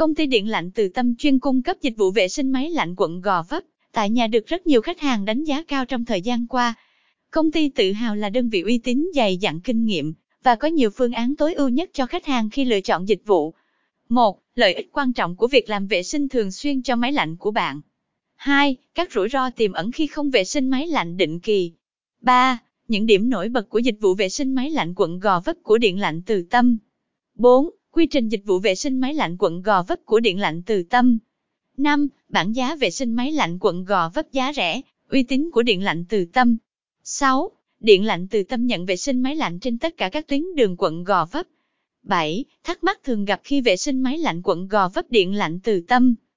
Công ty điện lạnh Từ Tâm chuyên cung cấp dịch vụ vệ sinh máy lạnh quận Gò Vấp, tại nhà được rất nhiều khách hàng đánh giá cao trong thời gian qua. Công ty tự hào là đơn vị uy tín dày dặn kinh nghiệm và có nhiều phương án tối ưu nhất cho khách hàng khi lựa chọn dịch vụ. 1. Lợi ích quan trọng của việc làm vệ sinh thường xuyên cho máy lạnh của bạn. 2. Các rủi ro tiềm ẩn khi không vệ sinh máy lạnh định kỳ. 3. Những điểm nổi bật của dịch vụ vệ sinh máy lạnh quận Gò Vấp của Điện lạnh Từ Tâm. 4. Quy trình dịch vụ vệ sinh máy lạnh quận Gò Vấp của Điện lạnh Từ Tâm. 5. Bảng giá vệ sinh máy lạnh quận Gò Vấp giá rẻ, uy tín của Điện lạnh Từ Tâm. 6. Điện lạnh Từ Tâm nhận vệ sinh máy lạnh trên tất cả các tuyến đường quận Gò Vấp. 7. Thắc mắc thường gặp khi vệ sinh máy lạnh quận Gò Vấp Điện lạnh Từ Tâm.